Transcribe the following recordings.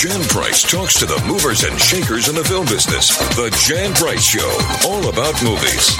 Jan Price talks to the movers and shakers in the film business. The Jan Price Show, all about movies.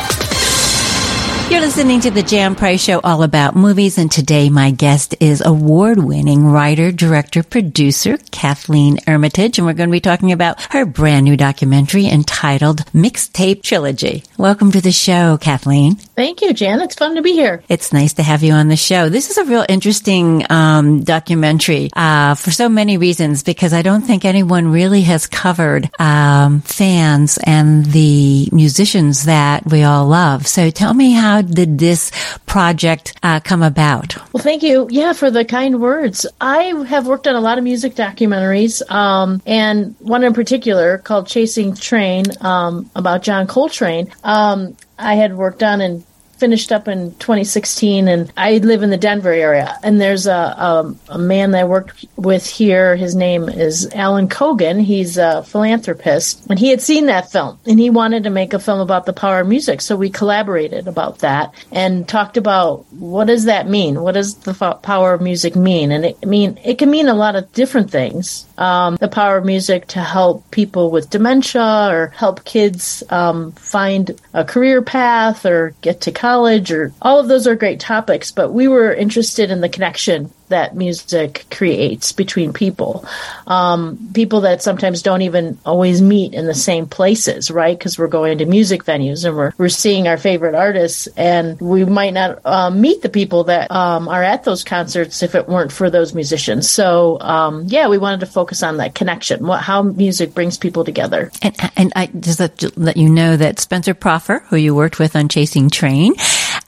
You're listening to the Jan Price Show all about movies, and today my guest is award-winning writer, director, producer Kathleen Ermitage, and we're going to be talking about her brand new documentary entitled Mixtape Trilogy. Welcome to the show, Kathleen. Thank you, Jan. It's fun to be here. It's nice to have you on the show. This is a real interesting um, documentary uh, for so many reasons because I don't think anyone really has covered um, fans and the musicians that we all love. So tell me how did this project uh, come about? Well, thank you. Yeah, for the kind words. I have worked on a lot of music documentaries, um, and one in particular called Chasing Trane um, about John Coltrane. Um, I had worked on and finished up in 2016, and I live in the Denver area. And there's a, a, a man that I worked with here. His name is Alan Cogan. He's a philanthropist, and he had seen that film, and he wanted to make a film about the power of music. So we collaborated about that and talked about what does that mean? What does the power of music mean? And it I mean it can mean a lot of different things. Um, the power of music to help people with dementia or help kids um, find a career path or get to college college or all of those are great topics, but we were interested in the connection that music creates between people. Um, people that sometimes don't even always meet in the same places, right? Because we're going to music venues and we're, we're seeing our favorite artists, and we might not uh, meet the people that um, are at those concerts if it weren't for those musicians. So, um, yeah, we wanted to focus on that connection, what, how music brings people together. And, and I just let you know that Spencer Proffer, who you worked with on Chasing Trane,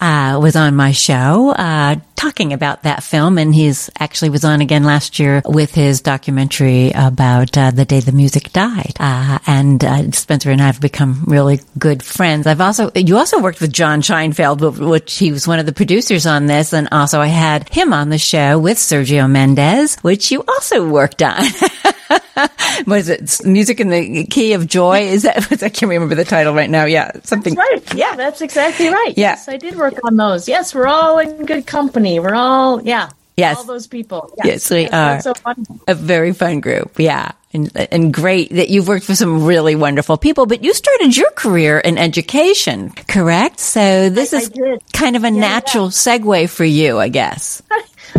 uh, was on my show uh, talking about that film, and he's actually was on again last year with his documentary about uh, the day the music died. Uh, and uh, Spencer and I have become really good friends. I've also you also worked with John Scheinfeld, which he was one of the producers on this, and also I had him on the show with Sergio Mendes, which you also worked on. what is it? Music in the Key of Joy? Is that? I can't remember the title right now. Yeah, something. That's right. Yeah, that's exactly right. Yeah. Yes, I did work on those. Yes, we're all in good company. We're all yeah. Yes. All those people. Yes, yes we are. So fun. A very fun group. Yeah. And, and great that you've worked with some really wonderful people, but you started your career in education, correct? So this I, is I kind of a yeah, natural yeah. segue for you, I guess.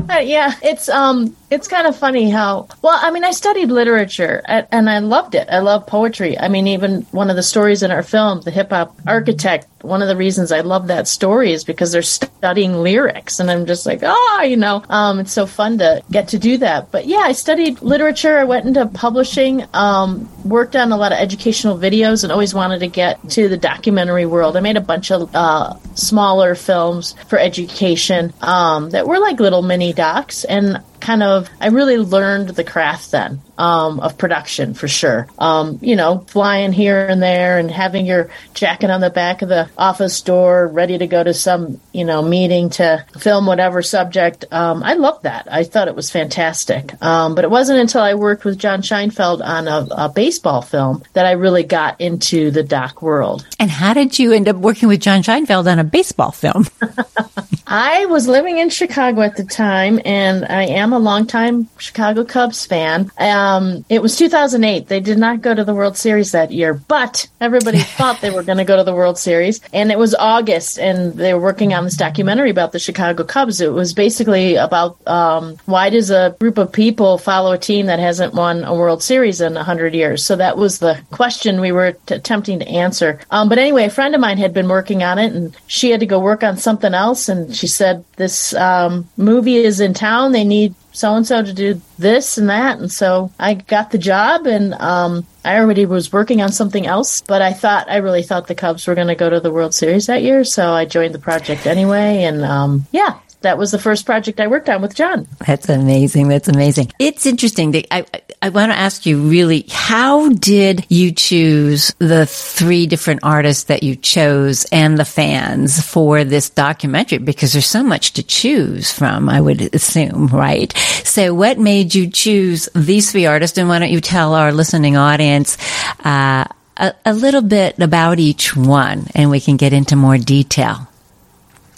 Uh, yeah, it's um, it's kind of funny how. Well, I mean, I studied literature and, I loved it. I love poetry. I mean, even one of the stories in our film, the hip hop architect. One of the reasons I love that story is because they're studying lyrics, and I'm just like, oh, you know, um, it's so fun to get to do that. But yeah, I studied literature. I went into publishing. Um, worked on a lot of educational videos, and always wanted to get to the documentary world. I made a bunch of uh, smaller films for education um, that were like little mini docs, and kind of I really learned the craft then um, of production for sure. Um, you know, flying here and there and having your jacket on the back of the office door, ready to go to some you know meeting to film whatever subject. Um, I loved that. I thought it was fantastic. Um, but it wasn't until I worked with John Scheinfeld on a, a baseball film that I really got into the doc world. And how did you end up working with John Scheinfeld on a baseball film? I was living in Chicago at the time, and I am a longtime Chicago Cubs fan. Um, it was 2008. They did not go to the World Series that year, but everybody thought they were going to go to the World Series. And it was August, and they were working on this documentary about the Chicago Cubs. It was basically about um, why does a group of people follow a team that hasn't won a World Series in 100 years? So that was the question we were t- attempting to answer. Um, but anyway, a friend of mine had been working on it, and she had to go work on something else, and she said, This um, movie is in town. They need so and so to do this and that. And so I got the job and um, I already was working on something else, but I thought, I really thought the Cubs were going to go to the World Series that year. So I joined the project anyway. And um, yeah, that was the first project I worked on with John. That's amazing. That's amazing. It's interesting. I, I want to ask you really, how did you choose the three different artists that you chose and the fans for this documentary? Because there's so much to choose from, I would assume, right? So what made you choose these three artists? And why don't you tell our listening audience, uh, a, a little bit about each one and we can get into more detail.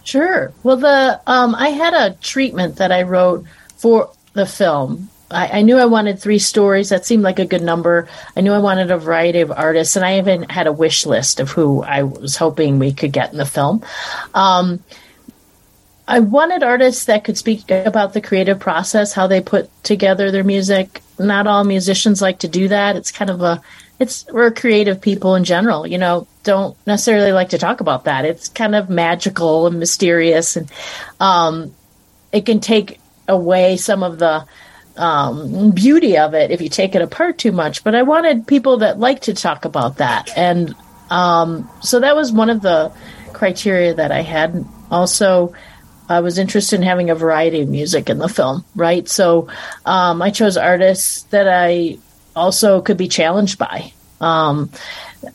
Sure. Well, the um, I had a treatment that I wrote for the film I, I, knew I wanted three stories. That seemed like a good number. I knew I wanted a variety of artists, and I even had a wish list of who I was hoping we could get in the film. Um, I wanted artists that could speak about the creative process, how they put together their music. Not all musicians like to do that. It's kind of a, it's, we're creative people in general, you know, don't necessarily like to talk about that. It's kind of magical and mysterious and, um, it can take away some of the, um, beauty of it if you take it apart too much. But I wanted people that like to talk about that. And, um, so that was one of the criteria that I had. Also, I was interested in having a variety of music in the film, right? So um, I chose artists that I also could be challenged by. Um,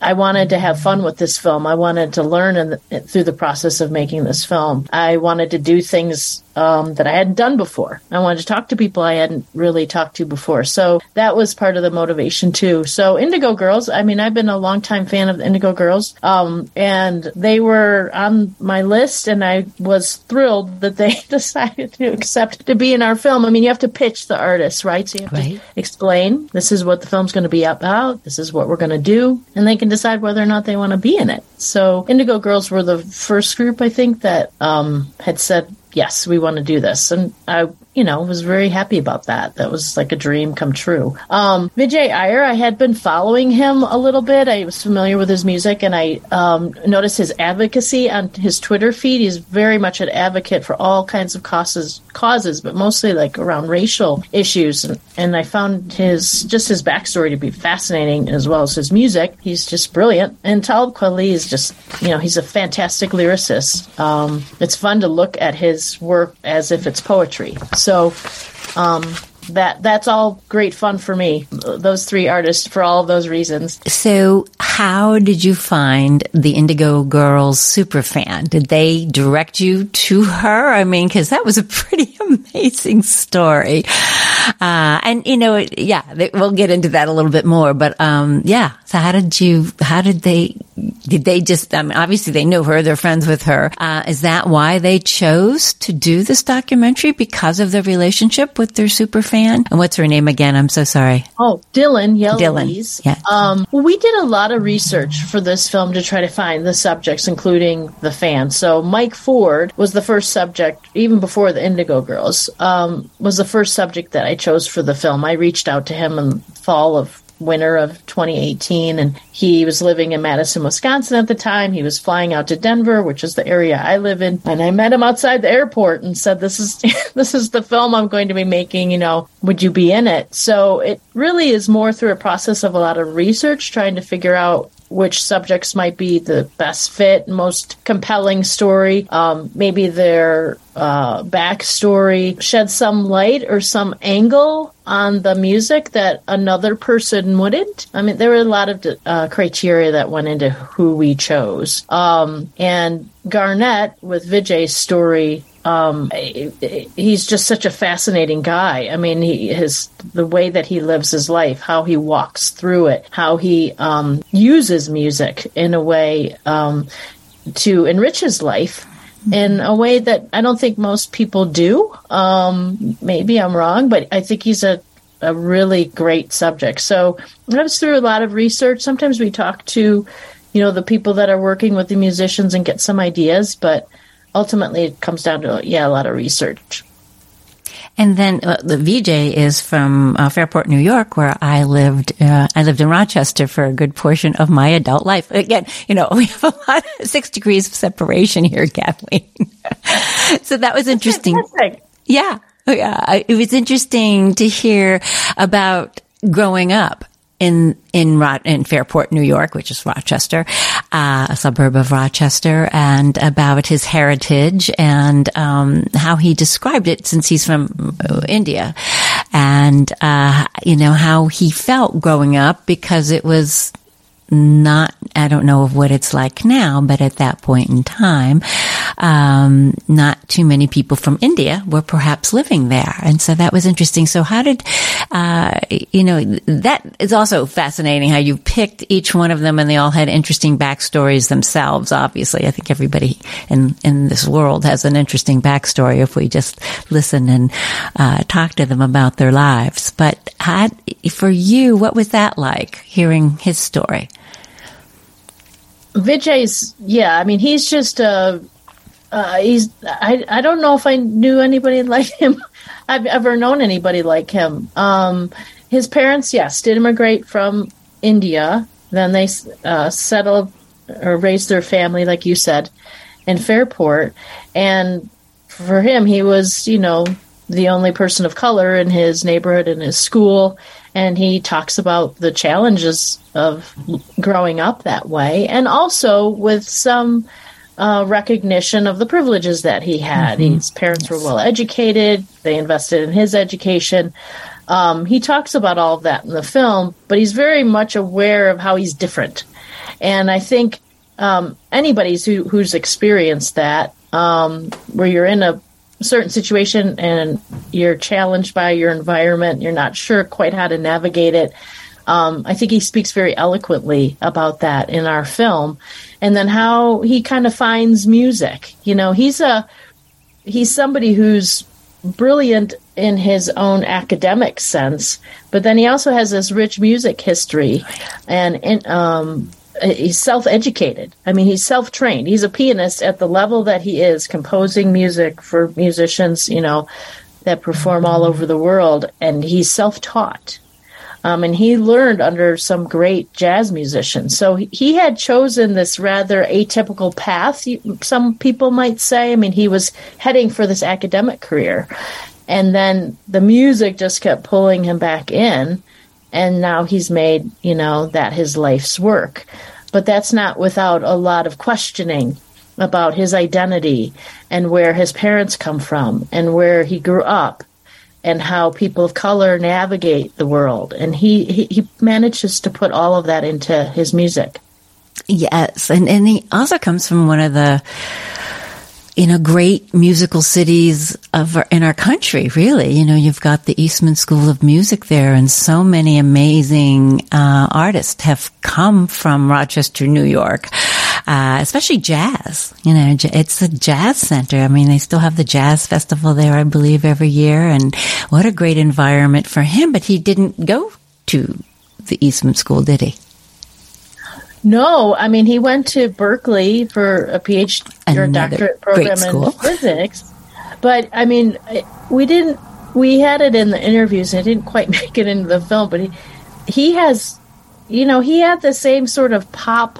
I wanted to have fun with this film. I wanted to learn the, through the process of making this film. I wanted to do things um, that I hadn't done before. I wanted to talk to people I hadn't really talked to before. So that was part of the motivation too. So Indigo Girls, I mean, I've been a longtime fan of the Indigo Girls, um, and they were on my list, and I was thrilled that they decided to accept to be in our film. I mean, you have to pitch the artist, right? So you have right. to explain this is what the film's going to be about, this is what we're going to do, and they can decide whether or not they want to be in it. So Indigo Girls were the first group, I think, that um, had said yes, we want to do this. And I you know, was very happy about that. That was like a dream come true. Um, Vijay Iyer, I had been following him a little bit. I was familiar with his music and I um, noticed his advocacy on his Twitter feed. He's very much an advocate for all kinds of causes, causes, but mostly like around racial issues. And, and I found his, just his backstory to be fascinating as well as his music. He's just brilliant. And Talib Kweli is just, you know, he's a fantastic lyricist. Um, it's fun to look at his work as if it's poetry. So um, that that's all great fun for me. Those three artists for all of those reasons. So, how did you find the Indigo Girls super fan? Did they direct you to her? I mean, because that was a pretty amazing story. Uh, and you know, yeah, we'll get into that a little bit more. But um, yeah, so how did you? How did they? Did they just? I mean, obviously they know her. They're friends with her. Uh, is that why they chose to do this documentary because of their relationship with their super fan? And what's her name again? I'm so sorry. Oh, Dylan Dylan. Yeah. Um, we did a lot of research for this film to try to find the subjects, including the fans. So Mike Ford was the first subject, even before the Indigo Girls, um, was the first subject that I chose for the film. I reached out to him in fall of winter of 2018 and he was living in Madison, Wisconsin at the time. He was flying out to Denver, which is the area I live in. And I met him outside the airport and said, this is, this is the film I'm going to be making. You know, would you be in it? So it really is more through a process of a lot of research, trying to figure out which subjects might be the best fit, most compelling story, um, maybe their uh, backstory shed some light or some angle on the music that another person wouldn't. I mean, there were a lot of uh, criteria that went into who we chose. Um, and Garnett, with Vijay's story, um, he's just such a fascinating guy. I mean, he his the way that he lives his life, how he walks through it, how he um, uses music in a way um, to enrich his life in a way that I don't think most people do. Um, maybe I'm wrong, but I think he's a a really great subject. So I was through a lot of research. Sometimes we talk to, you know, the people that are working with the musicians and get some ideas, but ultimately it comes down to yeah, a lot of research. And then uh, the Vijay is from uh, Fairport, New York, where I lived. Uh, I lived in Rochester for a good portion of my adult life. Again, you know, we have a lot of six degrees of separation here, Kathleen. so that was interesting. Yeah. Oh, yeah. It was interesting to hear about growing up in in in Fairport, New York, which is Rochester, uh, a suburb of Rochester, and about his heritage and um, how he described it since he's from uh, India, and uh, you know how he felt growing up because it was not I don't know of what it's like now, but at that point in time, um, not too many people from India were perhaps living there. And so that was interesting. So how did, uh, you know, that is also fascinating how you picked each one of them and they all had interesting backstories themselves. Obviously, I think everybody in, in this world has an interesting backstory if we just listen and, uh, talk to them about their lives. But for you, what was that like hearing his story? Vijay's, yeah, I mean, he's just uh, uh, he's I I don't know if I knew anybody like him. I've ever known anybody like him. Um, his parents, yes, did immigrate from India. Then they uh, settled or raised their family, like you said, in Fairport. And for him, he was, you know, the only person of color in his neighborhood and his school and he talks about the challenges of growing up that way and also with some uh, recognition of the privileges that he had. Mm-hmm. His parents yes. were well educated, they invested in his education. Um, he talks about all of that in the film, but he's very much aware of how he's different. And I think um, anybody who, who's experienced that, um, where you're in a certain situation and you're challenged by your environment, you're not sure quite how to navigate it. Um, I think he speaks very eloquently about that in our film, and then how he kind of finds music. You know, he's a he's somebody who's brilliant in his own academic sense, but then he also has this rich music history, and um, he's self-educated. I mean, he's self-trained. He's a pianist at the level that he is, composing music for musicians, you know, that perform all over the world, and he's self-taught. Um, and he learned under some great jazz musicians. So he had chosen this rather atypical path, some people might say. I mean, he was heading for this academic career. And then the music just kept pulling him back in. And now he's made, you know, that his life's work. But that's not without a lot of questioning about his identity and where his parents come from and where he grew up and how people of color navigate the world. And he, he, he manages to put all of that into his music. Yes. And, and he also comes from one of the you know, great musical cities of our, in our country, really. You know, you've got the Eastman School of Music there and so many amazing, uh, artists have come from Rochester, New York. Uh, especially jazz, you know, it's a jazz center. I mean, they still have the jazz festival there, I believe, every year. And what a great environment for him. But he didn't go to the Eastman School, did he? No, I mean he went to Berkeley for a PhD or a doctorate program in physics. But I mean, we didn't. We had it in the interviews. I didn't quite make it into the film, but he he has, you know, he had the same sort of pop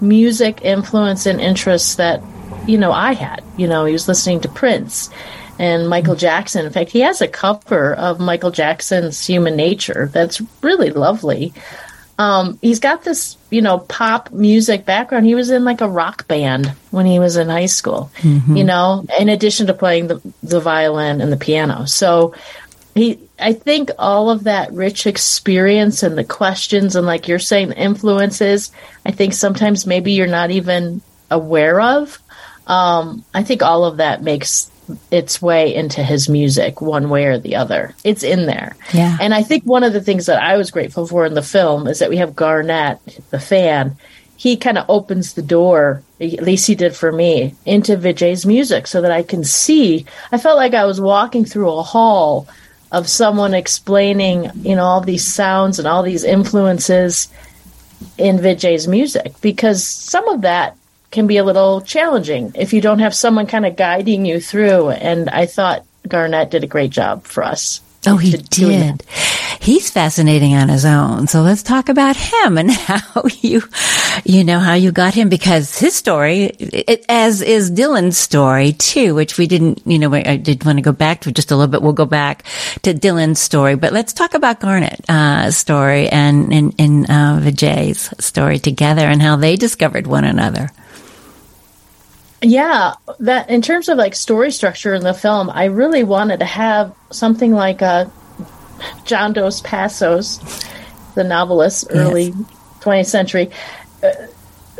music influence and interests that you know I had. You know, he was listening to Prince and Michael Jackson. In fact, he has a cover of Michael Jackson's Human Nature that's really lovely. Um, he's got this, you know, pop music background. He was in like a rock band when he was in high school, mm-hmm. you know, in addition to playing the, the violin and the piano. So he, I think all of that rich experience and the questions and like you're saying, influences, I think sometimes maybe you're not even aware of. Um, I think all of that makes its way into his music one way or the other. It's in there. Yeah. And I think one of the things that I was grateful for in the film is that we have Garnett, the fan. He kind of opens the door, at least he did for me, into Vijay's music so that I can see. I felt like I was walking through a hall of someone explaining, you know, all these sounds and all these influences in Vijay's music because some of that can be a little challenging if you don't have someone kind of guiding you through. And I thought Garnett did a great job for us. Oh, he did. He's fascinating on his own. So let's talk about him and how you, you know, how you got him because his story, it, as is Dylan's story too, which we didn't, you know, I did want to go back to just a little bit. We'll go back to Dylan's story, but let's talk about Garnett's uh, story and, and, and, uh, Vijay's story together and how they discovered one another. Yeah, that in terms of like story structure in the film, I really wanted to have something like a John Dos Passos, the novelist, early yes. 20th century uh,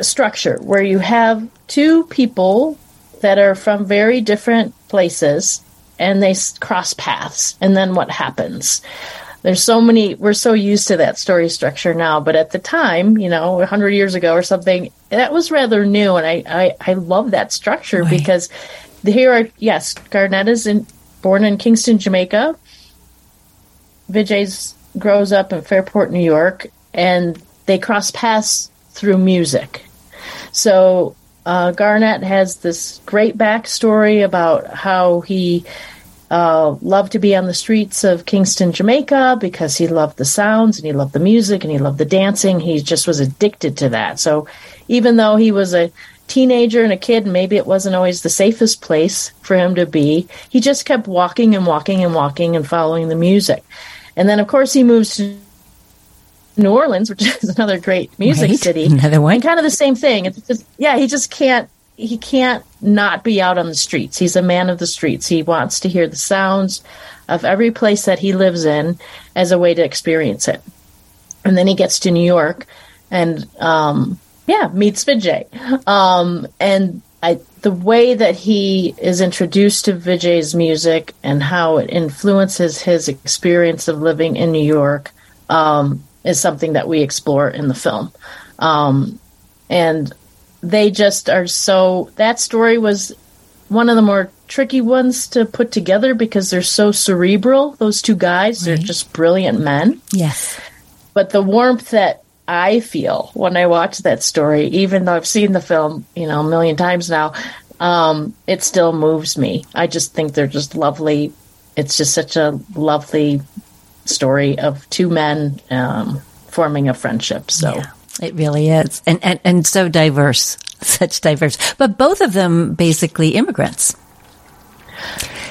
structure, where you have two people that are from very different places and they s- cross paths. And then what happens? There's so many, we're so used to that story structure now, but at the time, you know, 100 years ago or something, that was rather new. And I, I, I love that structure Right. because here are, yes, Garnett is in, born in Kingston, Jamaica. Vijay's grows up in Fairport, New York, and they cross paths through music. So uh, Garnett has this great backstory about how he uh, loved to be on the streets of Kingston, Jamaica, because he loved the sounds and he loved the music and he loved the dancing. He just was addicted to that. So even though he was a teenager and a kid, maybe it wasn't always the safest place for him to be, he just kept walking and walking and walking and following the music. And then, of course, he moves to New Orleans, which is another great music Right. city. Another one. And kind of the same thing. It's just, yeah, he just can't, he can't not be out on the streets. He's a man of the streets. He wants to hear the sounds of every place that he lives in as a way to experience it. And then he gets to New York and, um, yeah, meets Vijay. Um, and I, the way that he is introduced to Vijay's music and how it influences his experience of living in New York um, is something that we explore in the film. Um, and they just are so. That story was one of the more tricky ones to put together because they're so cerebral. Those two guys, they're just brilliant men Yes. but the warmth that I feel when I watch that story, even though I've seen the film, you know, a million times now, um, it still moves me. I just think they're just lovely. It's just such a lovely story of two men um, forming a friendship. So. Yeah, it really is. And, and, and so diverse, such diverse. But both of them basically immigrants.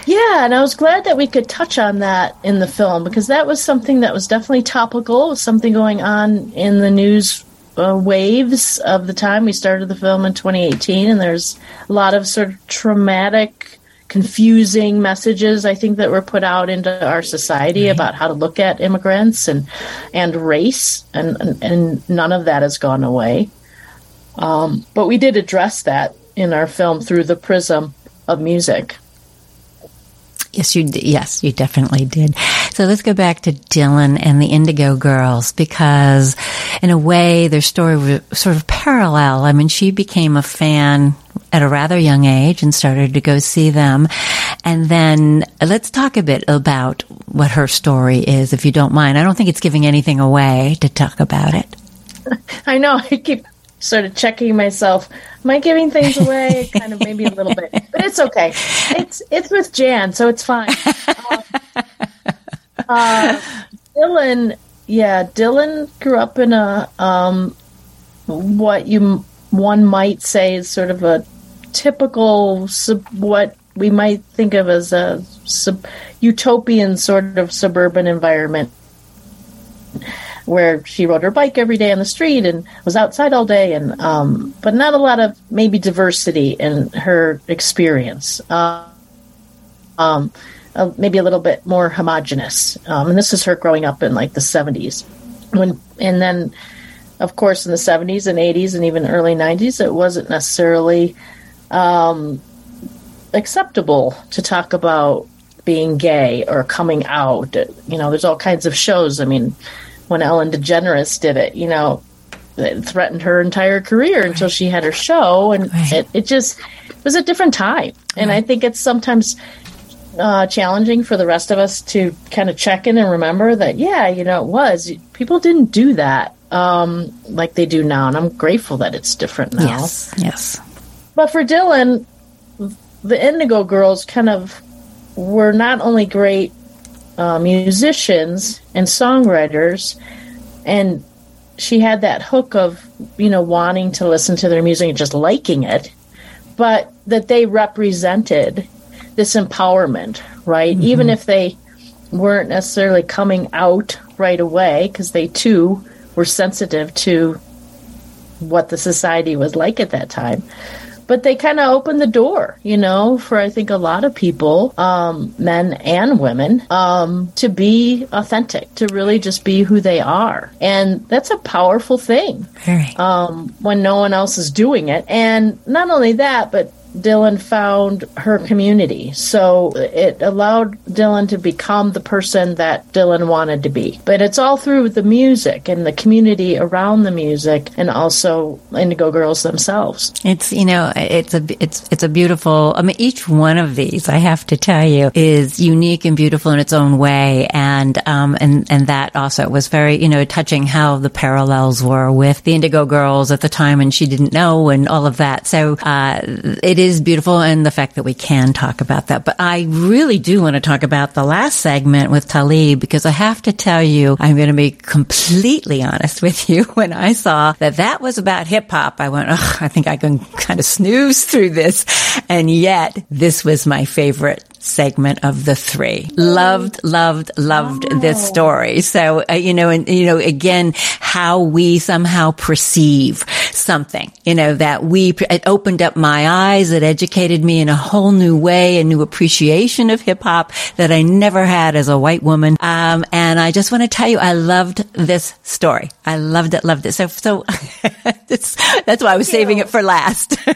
Yeah, and I was glad that we could touch on that in the film because that was something that was definitely topical. Something going on in the news uh, waves of the time. We started the film in 2018, and there's a lot of sort of traumatic, confusing messages I think that were put out into our society about how to look at immigrants and and race, and and, and none of that has gone away. Um, but we did address that in our film through the prism of music. Yes, you yes, you definitely did. So let's go back to Dylan and the Indigo Girls because, in a way, their story was sort of parallel. I mean, she became a fan at a rather young age and started to go see them. And then let's talk a bit about what her story is, if you don't mind. I don't think it's giving anything away to talk about it. I know. I keep sort of checking myself. Am I giving things away? kind of maybe a little bit, but it's okay. It's it's with Jan, so it's fine. Um, uh, Dylan, yeah, Dylan grew up in a um, what you one might say is sort of a typical sub, what we might think of as a sub, utopian sort of suburban environment where she rode her bike every day on the street and was outside all day. And um, but not a lot of maybe diversity in her experience. Uh, um, uh, maybe a little bit more homogenous. Um, and this is her growing up in like the 70s when and then of course in the 70s and 80s and even early 90s it wasn't necessarily um, acceptable to talk about being gay or coming out. You know there's all kinds of shows. I mean when ellen degeneres did it you know it threatened her entire career until she had her show and Right. it, it just it was a different time. And i think it's sometimes uh, challenging for the rest of us to kind of check in and remember that yeah you know it was. People didn't do that um, like they do now and i'm grateful that it's different now. Yes, yes. but for Dylan, the Indigo Girls kind of were not only great uh, musicians and songwriters, and she had that hook of, you know, wanting to listen to their music and just liking it, but that they represented this empowerment, right? Even if they weren't necessarily coming out right away, because they too were sensitive to what the society was like at that time but they kind of opened the door, you know, for I think a lot of people, um, men and women, um, to be authentic, to really just be who they are. And that's a powerful thing um, when no one else is doing it. And not only that, but Dylan found her community. So it allowed Dylan to become the person that Dylan wanted to be. But it's all through the music and the community around the music and also Indigo Girls themselves. It's, you know, it's a, it's, it's a beautiful, I mean, each one of these, I have to tell you, is unique and beautiful in its own way. And, um, and, and that also was very, you know, touching how the parallels were with the Indigo Girls at the time and she didn't know and all of that. So, uh, it is beautiful and the fact that we can talk about that. But I really do want to talk about the last segment with Talib because I have to tell you, I'm going to be completely honest with you. When I saw that that was about hip hop, I went, oh, I think I can kind of snooze through this. And yet this was my favorite segment of the three. Loved, loved, loved oh. this story. So, uh, you know, and, you know, again, how we somehow perceive something, you know, that we, it opened up my eyes. It educated me in a whole new way, a new appreciation of hip hop that I never had as a white woman. Um, and I just want to tell you, I loved this story. I loved it, loved it. So, so that's, that's why I was saving it for last.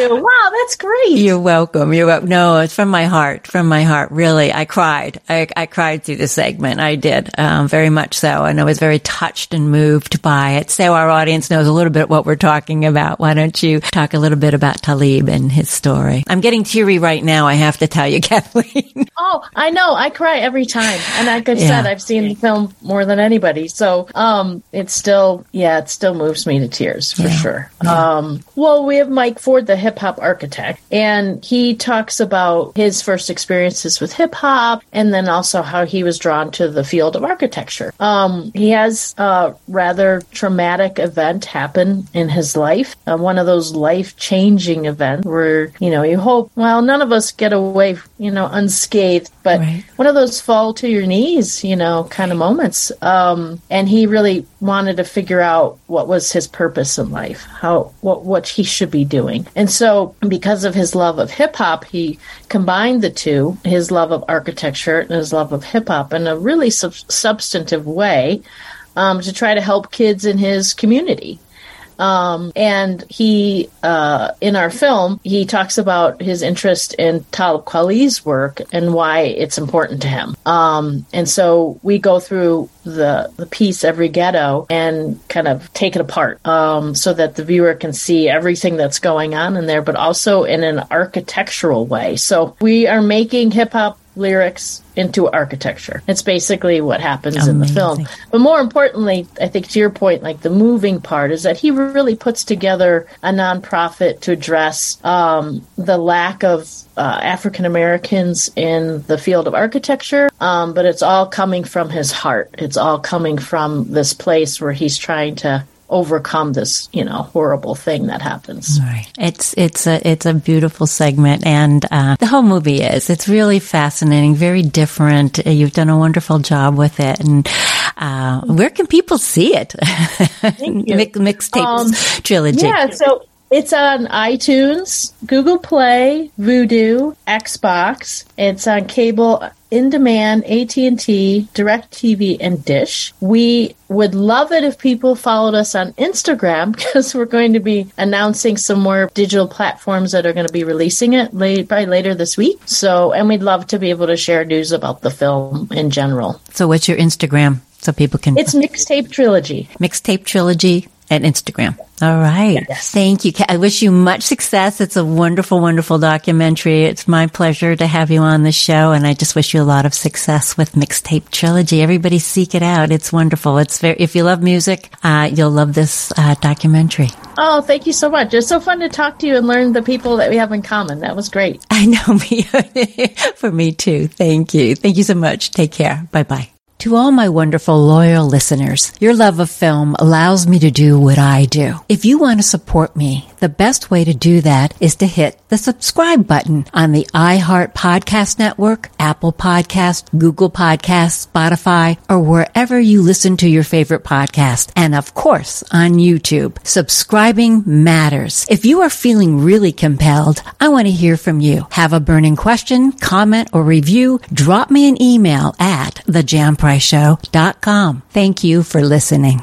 you. Wow, that's great. You're welcome. You're welcome. No, it's from my heart, from my heart. Really, I cried. I, I cried through the segment. I did, um, very much so. And I was very touched and moved by it. So our audience knows a little bit what we're talking about. Why don't you talk a little bit about Talib and his story? I'm getting teary right now. I have to tell you, Kathleen. Oh, I know. I cry every time. And like I yeah. said, I've seen the film more than anybody. So, um, it's still, yeah, it still moves me to tears for yeah. sure. Yeah. Um, well, we have Mike Ford, the hip hop architect, and he talks about his first experiences with hip hop and then also how he was drawn to the field of architecture. Um, he has a rather traumatic event happen in his life, uh, one of those life changing events where, you know, you hope, well, none of us get away, you know, unscathed, but right. one of those fall to your knees, you know, kind of moments. Um, and he really wanted to figure out what was his purpose in life, how, what, what he should be doing. And so, because of his love of hip hop, he combined the two, his love of architecture and his love of hip hop, in a really sub- substantive way um, to try to help kids in his community. Um, and he, uh, in our film, he talks about his interest in Talib Kweli's work and why it's important to him. Um, and so we go through the, the piece, every ghetto, and kind of take it apart um, so that the viewer can see everything that's going on in there, but also in an architectural way. So we are making hip hop lyrics into architecture. It's basically what happens Amazing. in the film. But more importantly, I think to your point, like the moving part is that he really puts together a nonprofit to address um, the lack of uh, African Americans in the field of architecture. Um, but it's all coming from his heart. It's all coming from this place where he's trying to overcome this, you know, horrible thing that happens. Right. It's it's a it's a beautiful segment, and uh, the whole movie is. It's really fascinating, very different. You've done a wonderful job with it, and uh, where can people see it? Mix, mixtapes um, trilogy. Yeah. So it's on iTunes, Google Play, Vudu, Xbox. It's on cable in demand, AT&T, DirecTV, and Dish. We would love it if people followed us on Instagram because we're going to be announcing some more digital platforms that are going to be releasing it late, by later this week. So, and we'd love to be able to share news about the film in general. So, what's your Instagram? So people can. It's Mixtape Trilogy. Mixtape Trilogy at Instagram. All right. Yes. Thank you. I wish you much success. It's a wonderful, wonderful documentary. It's my pleasure to have you on the show. And I just wish you a lot of success with Mixtape Trilogy. Everybody seek it out. It's wonderful. It's very, if you love music, uh, you'll love this uh, documentary. Oh, thank you so much. It's so fun to talk to you and learn the people that we have in common. That was great. I know me for me too. Thank you. Thank you so much. Take care. Bye bye. To all my wonderful loyal listeners, your love of film allows me to do what I do. If you want to support me, the best way to do that is to hit the subscribe button on the iHeart Podcast Network, Apple Podcast, Google Podcast, Spotify, or wherever you listen to your favorite podcast. And of course, on YouTube. Subscribing matters. If you are feeling really compelled, I want to hear from you. Have a burning question, comment, or review? Drop me an email at the Jan Show.com. Thank you for listening.